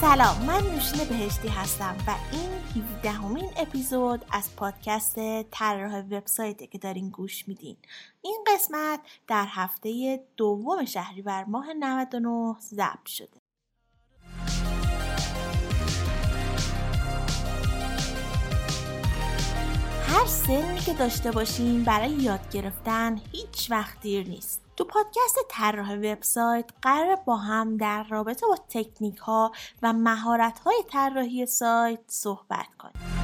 سلام من نوشین بهشتی هستم و این 17 همین اپیزود از پادکست طراح وبسایته که دارین گوش میدین. این قسمت در هفته دوم شهریور ماه 99 ضبط شده. هر سنی که داشته باشیم برای یاد گرفتن هیچ وقت دیر نیست. تو پادکست طراح وبسایت قرار با هم در رابطه با تکنیک ها و مهارت های طراحی سایت صحبت کنیم.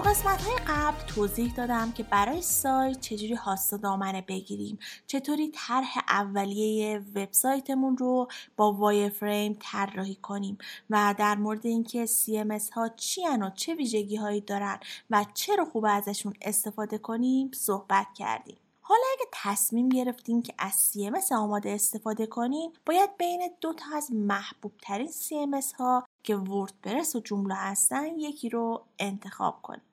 تو قسمت های قبل توضیح دادم که برای سایت چجوری هاست دامنه بگیریم. چطوری طرح اولیه وبسایتمون رو با وای فریم طراحی کنیم و در مورد اینکه CMS ها چی و چه ویژگی هایی دارن و چرا خوب ازشون استفاده کنیم صحبت کردیم. حالا اگه تصمیم گرفتین که از CMS آماده استفاده کنین باید بین دو تا از محبوب ترین CMS ها که وردپرس و جمله هستن یکی رو انتخاب کنید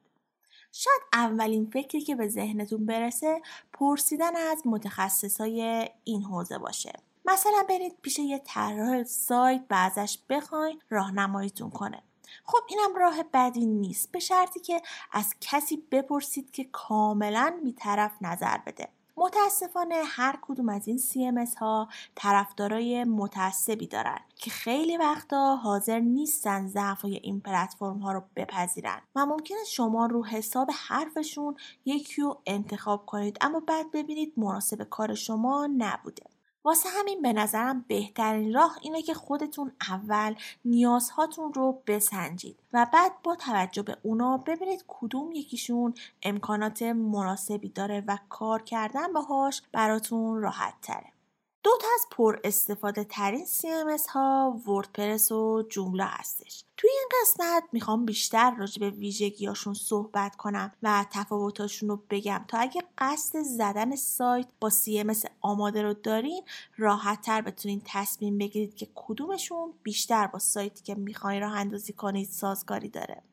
شاید اولین فکری که به ذهنتون برسه پرسیدن از متخصصای این حوزه باشه. مثلا برید پیش یه طراح سایت و ازش بخواین راهنماییتون کنه. خب اینم راه بدی نیست به شرطی که از کسی بپرسید که کاملا بیطرف نظر بده. متاسفانه هر کدوم از این CMS ها طرفدارای متعصبی دارن که خیلی وقتا حاضر نیستن ضعف این پلتفرم ها رو بپذیرن و ممکنه شما رو حساب حرفشون یکی رو انتخاب کنید اما بعد ببینید مناسب کار شما نبوده. واسه همین به نظرم بهترین راه اینه که خودتون اول نیازهاتون رو بسنجید و بعد با توجه به اونا ببینید کدوم یکیشون امکانات مناسبی داره و کار کردن باهاش براتون راحت تره. دو تا از پر استفاده ترین CMS ها وردپرس و جمله هستش. توی این قسمت می‌خوام بیشتر راجع به ویژگیاشون صحبت کنم و تفاوتاشون رو بگم تا اگه قصد زدن سایت با CMS آماده رو دارین راحت تر بتونین تصمیم بگیرید که کدومشون بیشتر با سایتی که می‌خواین راه اندازی کنید سازگاری داره.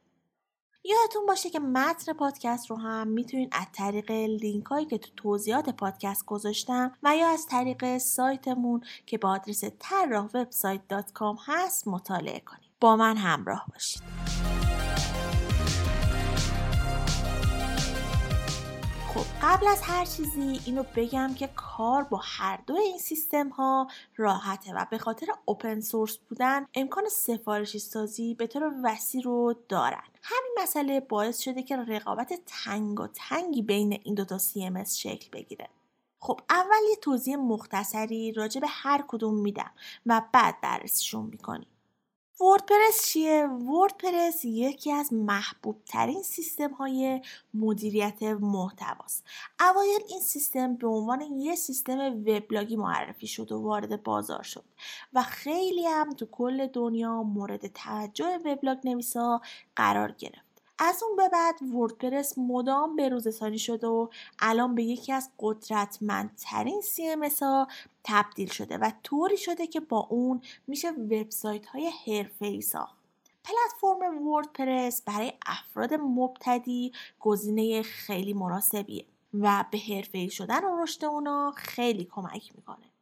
یادتون باشه که متن پادکست رو هم می‌تونید از طریق لینک هایی که تو توضیحات پادکست گذاشتم و یا از طریق سایتمون که با آدرس طراح وبسایت هست مطالعه کنید با من همراه باشید. قبل از هر چیزی اینو بگم که کار با هر دو این سیستم ها راحته و به خاطر اوپن سورس بودن امکان سفارشی سازی به طور وسیع رو دارن. همین مسئله باعث شده که رقابت تنگ و تنگی بین این دوتا CMS شکل بگیره. خب اول یه توضیح مختصری راجع به هر کدوم میدم و بعد بررسیشون می‌کنیم. وردپرس چیه؟ وردپرس یکی از محبوب ترین سیستم های مدیریت محتواست. اوایل این سیستم به عنوان یه سیستم وبلاگی معرفی شد و وارد بازار شد و خیلی هم تو کل دنیا مورد توجه وبلاگ نویسا قرار گرفت. از اون به بعد وردپرس مدام بروزرسانی شده و الان به یکی از قدرتمندترین CMS ها تبدیل شده و طوری شده که با اون میشه وبسایت های حرفه‌ای ساخت. پلتفرم وردپرس برای افراد مبتدی گزینه خیلی مناسبیه و به حرفه‌ای شدن و رشد اونا خیلی کمک می‌کنه.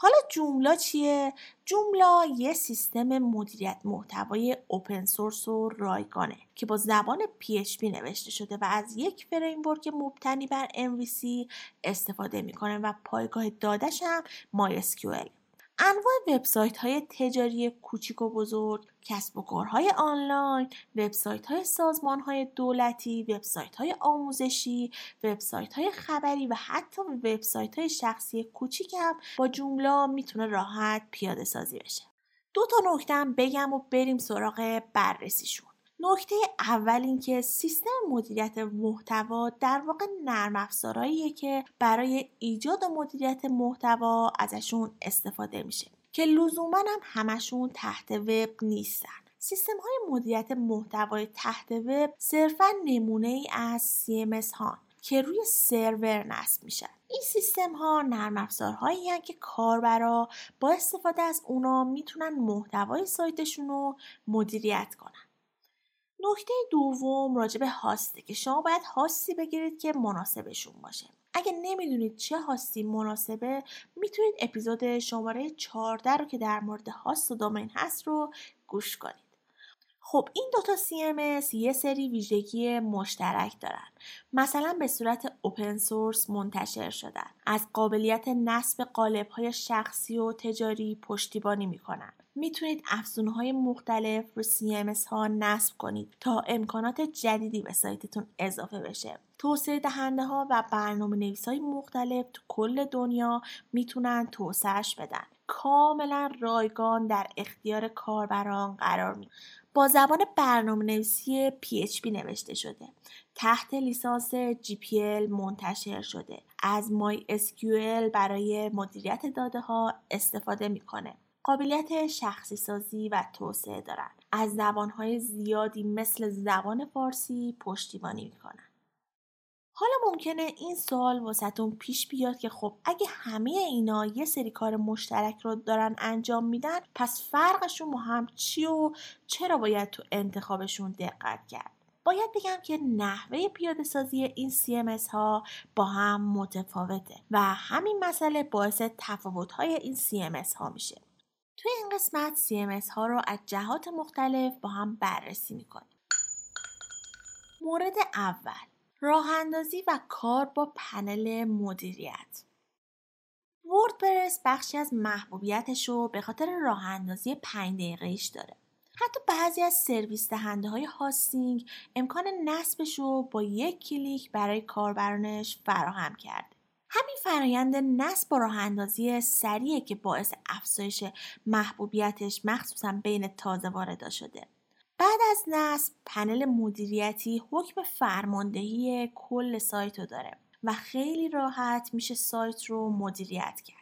حالا جوملا چیه؟ جوملا یه سیستم مدیریت محتوای open source و رایگانه که با زبان PHP نوشته شده و از یک framework مبتنی بر MVC استفاده می‌کنه و پایگاه دادش هم MySQL انواع وبسایت های تجاری کوچیک و بزرگ، کسب و کارهای آنلاین، وبسایت های سازمان های دولتی، وبسایت های آموزشی، وبسایت های خبری و حتی وبسایت های شخصی کوچیک هم با جمله می‌تونه راحت پیاده سازی بشه. دو تا نکته بگم و بریم سراغ بررسیشون. نکته اول اینکه سیستم مدیریت محتوا در واقع نرم افزارهاییه که برای ایجاد و مدیریت محتوا ازشون استفاده میشه که لزوما هم همشون تحت وب نیستن. سیستم های مدیریت محتوای تحت وب صرفا نمونه ای از CMS ها که روی سرور نصب میشن. این سیستم ها نرم افزارهایی که کاربرا با استفاده از اونا می‌تونن محتوای سایتشون رو مدیریت کنن. نکته دوم راجع به هاسته که شما باید هاستی بگیرید که مناسبشون باشه. اگه نمی‌دونید چه هاستی مناسبه می‌تونید اپیزود شماره 14 رو که در مورد هاست و دومین هست رو گوش کنید. خب این دوتا CMS یه سری ویژگی مشترک دارن. مثلا به صورت اوپن سورس منتشر شدن. از قابلیت نصب قالب های شخصی و تجاری پشتیبانی می‌کنن. می‌تونید افزونه های مختلف رو CMS ها نصب کنید تا امکانات جدیدی به سایتتون اضافه بشه. توسعه دهنده ها و برنامه نویس های مختلف تو کل دنیا می‌تونن توسعهش بدن. کاملا رایگان در اختیار کاربران قرار می با زبان برنامه نویسی PHP نوشته شده. تحت لیسانس GPL منتشر شده. از MySQL برای مدیریت داده ها استفاده می‌کنه. قابلیت شخصی سازی و توسعه دارند. از زبانهای زیادی مثل زبان فارسی پشتیبانی می‌کنن. حالا ممکنه این سوال واسهتون پیش بیاد که خب اگه همه اینا یه سری کار مشترک رو دارن انجام میدن پس فرقشون با هم چی و چرا باید تو انتخابشون دقت کرد؟ باید بگم که نحوه پیاده سازی این CMS ها با هم متفاوته و همین مسئله باعث تفاوت های این CMS ها میشه. توی این قسمت CMS ها رو از جهات مختلف با هم بررسی می‌کنیم. مورد اول راه اندازی و کار با پنل مدیریت وردپرس بخشی از محبوبیتش رو به خاطر راه اندازی 5 دقیقهش داره. حتی بعضی از سرویس دهنده های hosting امکان نصبش رو با یک کلیک برای کاربرانش فراهم کرده. همین فرایند نصب با راه اندازی سریعه که باعث افزایش محبوبیتش مخصوصا بین تازه واردا شده. بعد از نصب پنل مدیریتی حکم فرماندهی کل سایت رو داره و خیلی راحت میشه سایت رو مدیریت کرد.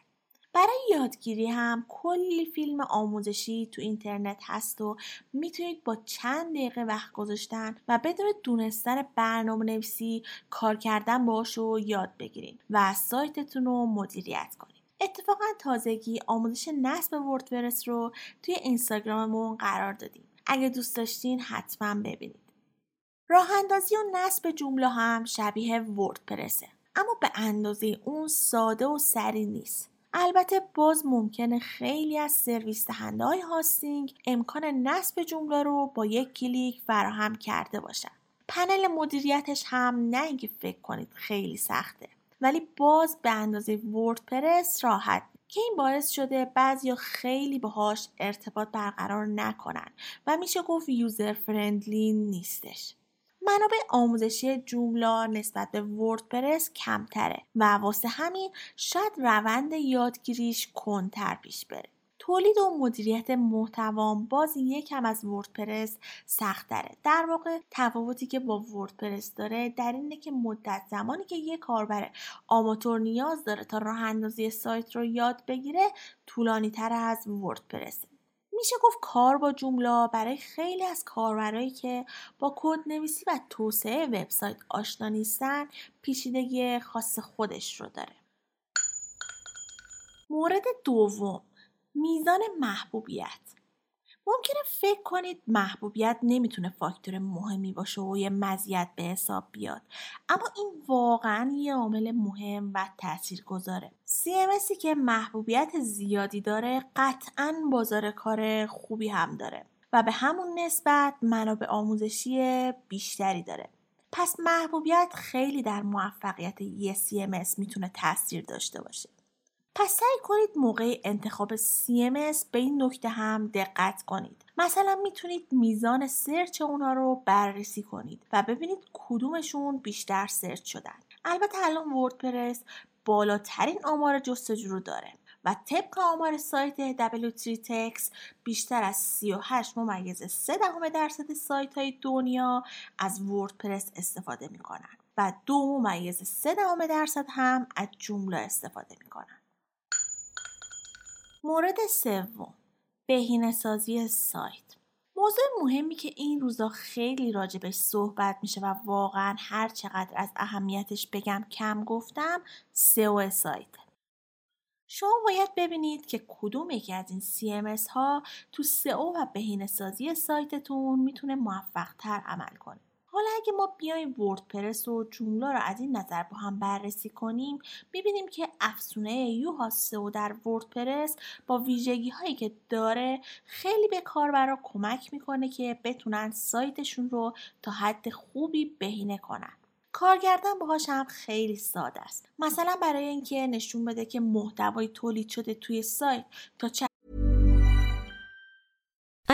برای یادگیری هم کلی فیلم آموزشی تو اینترنت هست و می‌تونید با چند دقیقه وقت گذاشتن و بدون دونستن برنامه نویسی کار کردن باش رو یاد بگیرید و سایتتون رو مدیریت کنید. اتفاقا تازگی آموزش نصب وردپرس رو توی اینستاگراممون قرار دادیم. اگه دوست داشتین حتما ببینید. راه اندازی و نصب جوملا هم شبیه وردپرسه اما به اندازه اون ساده و سریع نیست. البته باز ممکنه خیلی از سرویس دهنده های hosting امکان نصب جوملا رو با یک کلیک فراهم کرده باشن. پنل مدیریتش هم نه اینکه فکر کنید خیلی سخته ولی باز به اندازه وردپرس راحت که این باعث شده بعضی خیلی باهاش ارتباط برقرار نکنن و میشه گفت یوزر فرندلی نیستش. منابع آموزشی جوملا نسبت به وردپرس کمتره و واسه همین شاید روند یادگیریش کنتر پیش بره. تولید و مدیریت محتوام باز یکم از وردپرس سخت داره. در واقع تفاوتی که با وردپرس داره در اینه که مدت زمانی که یک کاربر آماتور نیاز داره تا راه اندازی سایت رو یاد بگیره طولانی تر از وردپرسه. میشه گفت کار با جمله برای خیلی از کاربرایی که با کد نویسی و توسعه وبسایت آشنا نیستن پیچیدگی خاص خودش رو داره. مورد دوم میزان محبوبیت ممکنه فکر کنید محبوبیت نمی‌تونه فاکتور مهمی باشه و یه مزیت به حساب بیاد. اما این واقعا یه عامل مهم و تأثیر گذاره CMSی که محبوبیت زیادی داره قطعا بازار کار خوبی هم داره و به همون نسبت منابع آموزشی بیشتری داره. پس محبوبیت خیلی در موفقیت یه CMS می‌تونه تاثیر داشته باشه. پس سعی کنید موقع انتخاب CMS به این نکته هم دقت کنید. مثلا می‌تونید میزان سرچ اونا رو بررسی کنید و ببینید کدومشون بیشتر سرچ شدن. البته الان وردپرس بالاترین آمار جستجو رو داره و طبق آمار سایت W3Tex بیشتر از 38 ممیز 3 دهم درصد سایت های دنیا از وردپرس استفاده می‌کنن و دو ممیز 3 دهم درصد هم از جمله استفاده می‌کنن. مورد سوم بهینه سازی سایت موضوع مهمی که این روزا خیلی راجبش صحبت میشه و واقعا هر چقدر از اهمیتش بگم کم گفتم سئو سایت شما باید ببینید که کدوم یکی از این CMS ها تو سئو و بهینه سازی سایتتون می‌تونه موفق تر عمل کنه. حالا اگه ما بیایم وردپرس و جمله رو از این نظر با هم بررسی کنیم می‌بینیم که افزونه یو و در وردپرس با ویژگی هایی که داره خیلی به کاربرا کمک می‌کنه که بتونن سایتشون رو تا حد خوبی بهینه کنن. کارگردن باهاش هم خیلی ساده است. مثلا برای اینکه نشون بده که محتوای تولید شده توی سایت تا چه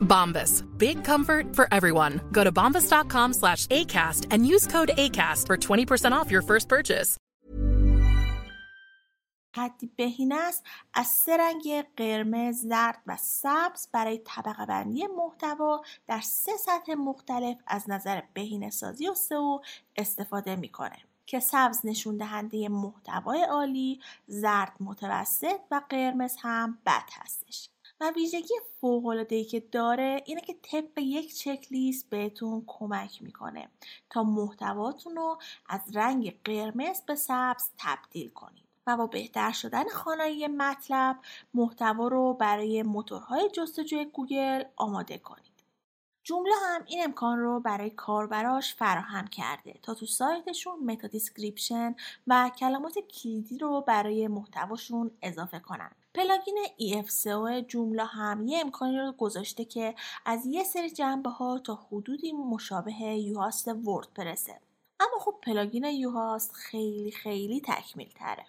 Bombas. Big comfort for everyone. Go to bombas.com slash ACAST and use code ACAST for 20% off your first purchase. حدی بهینه است از سه رنگ قرمز، زرد و سبز برای طبقه بندی محتوا در سه سطح مختلف از نظر بهینه سازی و سئو استفاده می‌کنه. که سبز نشون دهنده محتوای عالی، زرد متوسط و قرمز هم بد هستش. و ویژگی ای که داره اینه که طبق یک چک لیست بهتون کمک می‌کنه تا محتواتون رو از رنگ قرمز به سبز تبدیل کنید و با بهتر شدن خوانایی مطلب محتوا رو برای موتورهای جستجوی گوگل آماده کنید جوملا هم این امکان رو برای کاربراش فراهم کرده تا تو سایتشون meta description و کلمات کلیدی رو برای محتواشون اضافه کنن. plugin EFSEO جوملا هم یه امکانی رو گذاشته که از یه سری جنبه ها تا حدودی مشابه یواست وردپرسه. اما خب plugin یواست خیلی خیلی تکمیل تره.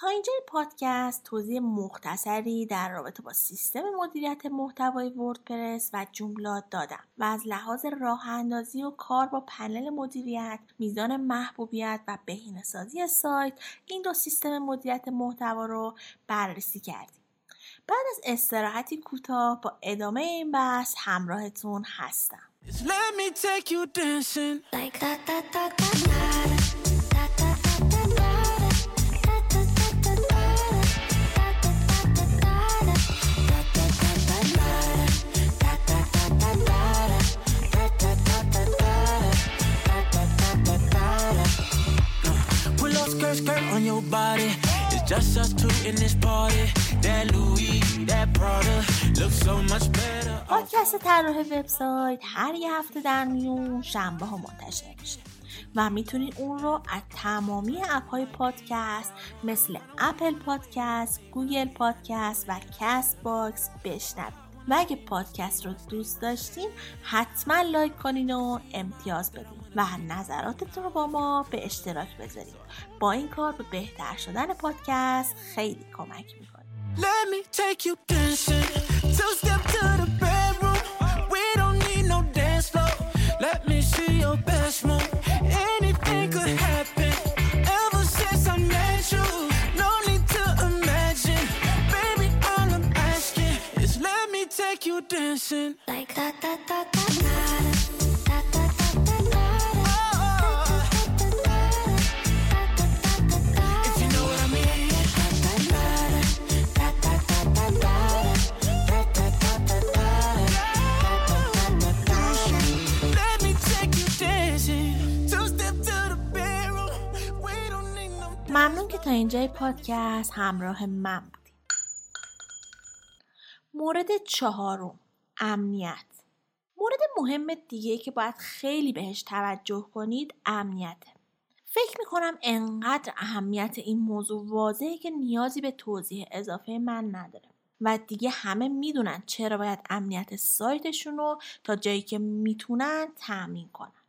تا اینجا پادکست توضیح مختصری در رابطه با سیستم مدیریت محتوای وردپرس و جوملا دادم و از لحاظ راه اندازی و کار با پنل مدیریت، میزان محبوبیت و بهینه‌سازی سایت این دو سیستم مدیریت محتوا رو بررسی کردیم. بعد از استراحتی کوتاه با ادامه این بحث همراهتون هستم. Just us two in this party. That Louis, that Prada looks so much better. پادکست طراح وبسایت هر یه هفته در میون شنبه ها منتشر میشه و می‌تونید اون رو از تمامی app های پادکست مثل اپل پادکست، گوگل پادکست و کست باکس بشنوید و اگه پادکست رو دوست داشتین حتما لایک کنین و امتیاز بدین و نظراتتون رو با ما به اشتراک بذارید. با این کار به بهتر شدن پادکست خیلی کمک می‌کنه. Let me take you dancing. Two step to the bedroom. اینجای پادکست همراه من بودید مورد چهارم امنیت. مورد مهم دیگه که باید خیلی بهش توجه کنید امنیته فکر می‌کنم انقدر اهمیت این موضوع واضحه که نیازی به توضیح اضافه من نداره. و دیگه همه می‌دونن چرا باید امنیت سایتشون رو تا جایی که می‌تونن تأمین کنن.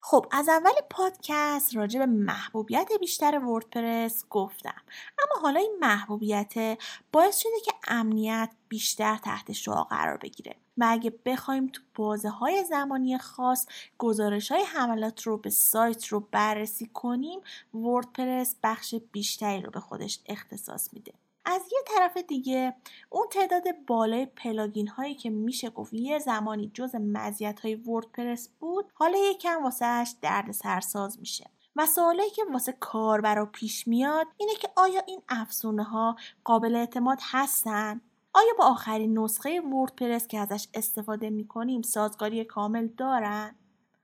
خب از اول پادکست راجع به محبوبیت بیشتر وردپرس گفتم. اما حالا این محبوبیت باعث شده که امنیت بیشتر تحت شعا قرار بگیره و اگه بخوایم تو بازه های زمانی خاص گزارش های حملات رو به سایت رو بررسی کنیم وردپرس بخش بیشتری رو به خودش اختصاص میده. از یه طرف دیگه اون تعداد بالای پلاگین هایی که میشه گفت یه زمانی جز مزیت های وردپرس بود حالا یکم واسهش درد سرساز میشه و سوالایی که واسه کاربرا پیش میاد اینه که آیا این افزونه ها قابل اعتماد هستن؟ آیا با آخرین نسخه وردپرس که ازش استفاده می‌کنیم سازگاری کامل دارن؟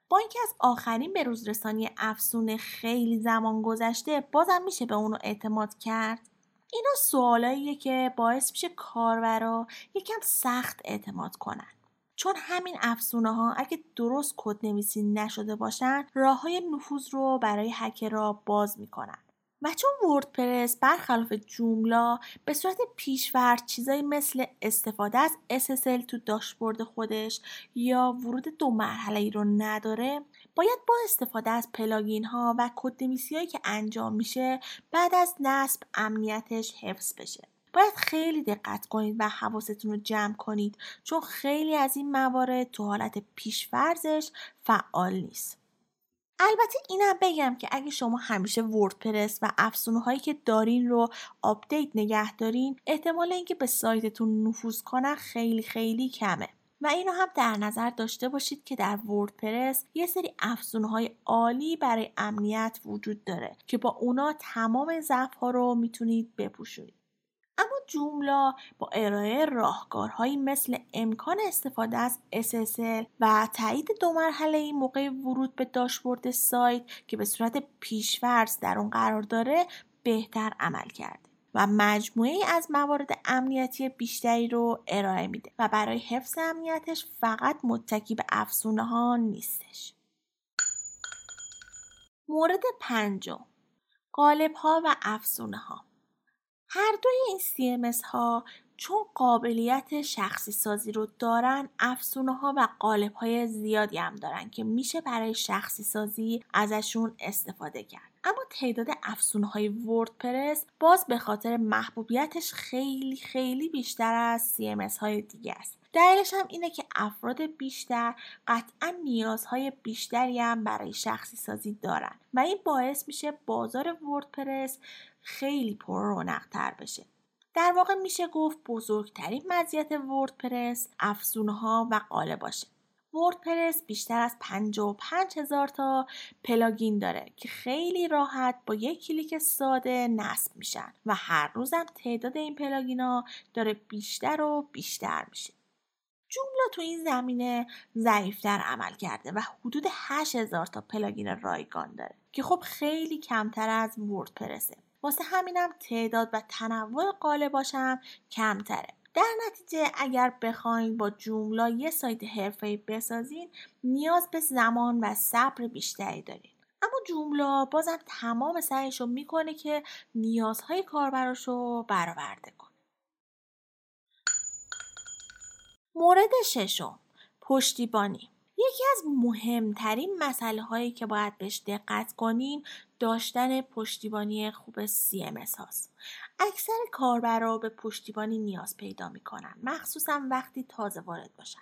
با اینکه از آخرین به روز رسانی افزونه خیلی زمان گذشته بازم میشه به اونو اعتماد کرد؟ اینا سوالاییه که باعث میشه کاربرا یکم سخت اعتماد کنن. چون همین افزونه ها اگه درست کد نویسی نشده باشن راه های نفوذ رو برای هکرها باز می‌کنن. و چون وردپرس برخلاف جوملا به صورت پیشورد چیزایی مثل استفاده از SSL تو داشبورد خودش یا ورود دو مرحله ای رو نداره باید با استفاده از پلاگین ها و کد هایی که انجام میشه بعد از نصب امنیتش حفظ بشه. باید خیلی دقت کنید و حواستون رو جمع کنید چون خیلی از این موارد تو حالت پیشورزش فعال نیست. البته اینم بگم که اگه شما همیشه وردپرس و افزونه هایی که دارین رو آپدیت نگه دارین احتمال اینکه به سایتتون نفوذ کنن خیلی خیلی کمه. و اینو هم در نظر داشته باشید که در وردپرس یه سری افزونه های عالی برای امنیت وجود داره که با اونا تمام ضعف ها رو می‌تونید بپوشونید. اما جوملا با ارائه راهکارهایی مثل امکان استفاده از SSL و تایید دو مرحله موقع ورود به داشبورد سایت که به صورت پیش‌فرض در اون قرار داره بهتر عمل کرده. و مجموعه از موارد امنیتی بیشتری رو ارائه میده و برای حفظ امنیتش فقط متکی به افزونه ها نیستش. مورد پنجم قالب ها و افزونه ها. هر دوی این CMS ها چون قابلیت شخصی سازی رو دارن افزونه ها و قالب های زیادی هم دارن که میشه برای شخصی سازی ازشون استفاده کرد. اما تعداد افزونه های وردپرس باز به خاطر محبوبیتش خیلی خیلی بیشتر از CMS های دیگه است. دلیلش هم اینه که افراد بیشتر قطعا نیازهای بیشتری هم برای شخصی سازی دارن و این باعث میشه بازار وردپرس خیلی پررونق‌تر بشه. در واقع میشه گفت بزرگترین مزیت وردپرس افزونه ها و قالب‌هاشه. وردپرس بیشتر از 55 هزار تا plugin داره که خیلی راحت با یک کلیک ساده نصب میشن و هر روزم تعداد این plugin ها داره بیشتر و بیشتر میشه. جوملا تو این زمینه ضعیفتر عمل کرده و حدود 8000 تا پلاگین رایگان داره که خب خیلی کمتر از وردپرسه. واسه همینم تعداد و تنوع قالباشم کمتره. در نتیجه اگر بخواین با جوملا یه سایت حرفه‌ای بسازین نیاز به زمان و صبر بیشتری دارین. اما جوملا بازم تمام سعیش رو می‌کنه که نیازهای کاربراش رو برآورده کنه. مورد ششم پشتیبانی. یکی از مهمترین مسئله هایی که باید بهش دقت کنین داشتن پشتیبانی خوب CMS هاست. اکثر کاربرا به پشتیبانی نیاز پیدا می‌کنن. مخصوصا وقتی تازه وارد باشن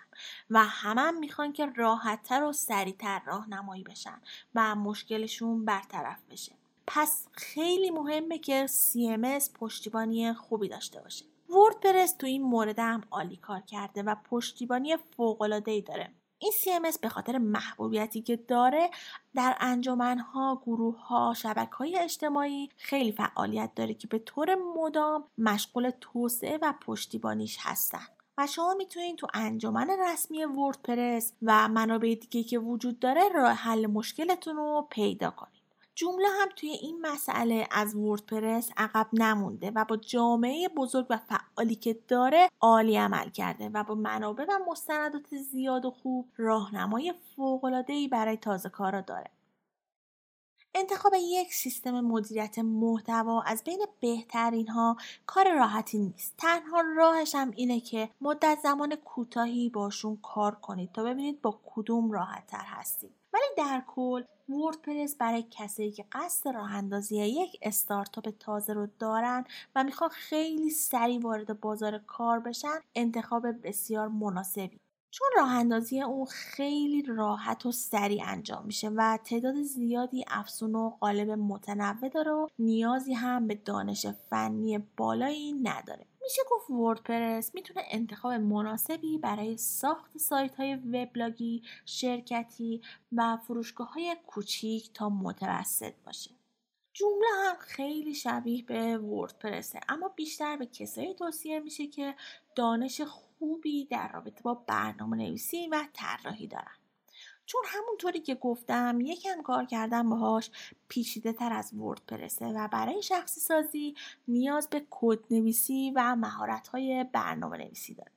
و همه هم می‌خوان که راحتتر و سریعتر راهنمایی بشن و مشکلشون برطرف بشه. پس خیلی مهمه که CMS پشتیبانی خوبی داشته باشه. وردپرس تو این مورد هم عالی کار کرده و پشتیبانی فوق‌العاده‌ای داره. این CMS به خاطر محبوبیتی که داره در انجمنها، گروهها، شبکه های اجتماعی خیلی فعالیت داره که به طور مدام مشغول توسعه و پشتیبانیش هستن. و شما می‌تونید تو انجمن رسمی وردپرس و منابع دیگه که وجود داره راه حل مشکلتون رو پیدا کنید. جمله هم توی این مسئله از وردپرس عقب نمونده و با جامعه بزرگ و فعالی که داره عالی عمل کرده و با منابع و مستندات زیاد و خوب راهنمای فوق‌العاده‌ای برای تازه کارا داره. انتخاب یک سیستم مدیریت محتوا از بین بهترین ها کار راحتی نیست تنها راهش هم اینه که مدت زمان کوتاهی باشون کار کنید تا ببینید با کدوم راحت تر هستید ولی در کل وردپرس برای کسایی که قصد راه اندازی یک استارتاپ تازه رو دارن و می‌خوان خیلی سریع وارد بازار کار بشن انتخاب بسیار مناسبی. چون راه اندازی اون خیلی راحت و سریع انجام میشه و تعداد زیادی افزون و قالب متنوع داره و نیازی هم به دانش فنی بالایی نداره. میشه گفت وردپرس می‌تونه انتخاب مناسبی برای ساخت سایت های وبلاگی، شرکتی و فروشگاه های کوچیک تا متوسط باشه. جمله هم خیلی شبیه به وردپرسه اما بیشتر به کسایی توصیه میشه که دانش خوبی در رابطه با برنامه نویسی و طراحی دارن. چون همونطوری که گفتم یکم کار کردن باهاش پیچیده تر از وردپرسه و برای شخصی سازی نیاز به کد نویسی و مهارت های برنامه نویسی داره.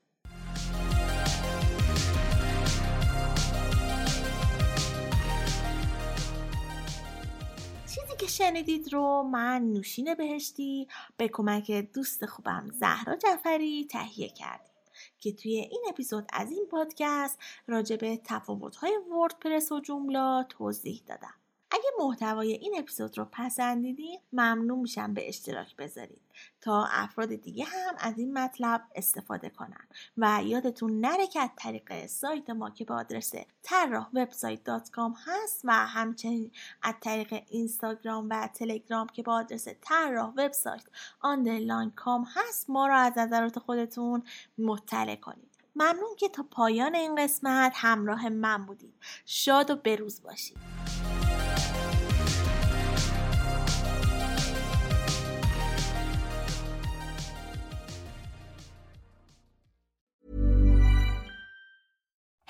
چیزی که شنیدید رو من نوشین بهشتی به کمک دوست خوبم زهرا جعفری تهیه کردیم. که توی این اپیزود از این پادکست راجع به تفاوت‌های وردپرس و جمله توضیح دادم. محتوای این اپیزود رو پسندیدین ممنون میشم به اشتراک بذارید. تا افراد دیگه هم از این مطلب استفاده کنن. و یادتون نره که از طریق سایت ما که به آدرس طراح وبسایت dot com هست و همچنین از طریق اینستاگرام و تلگرام که به آدرس طراح وبسایت underline com هست ما رو از نظرات خودتون مطلع کنید. ممنون که تا پایان این قسمت همراه من بودید. شاد و بروز باشید.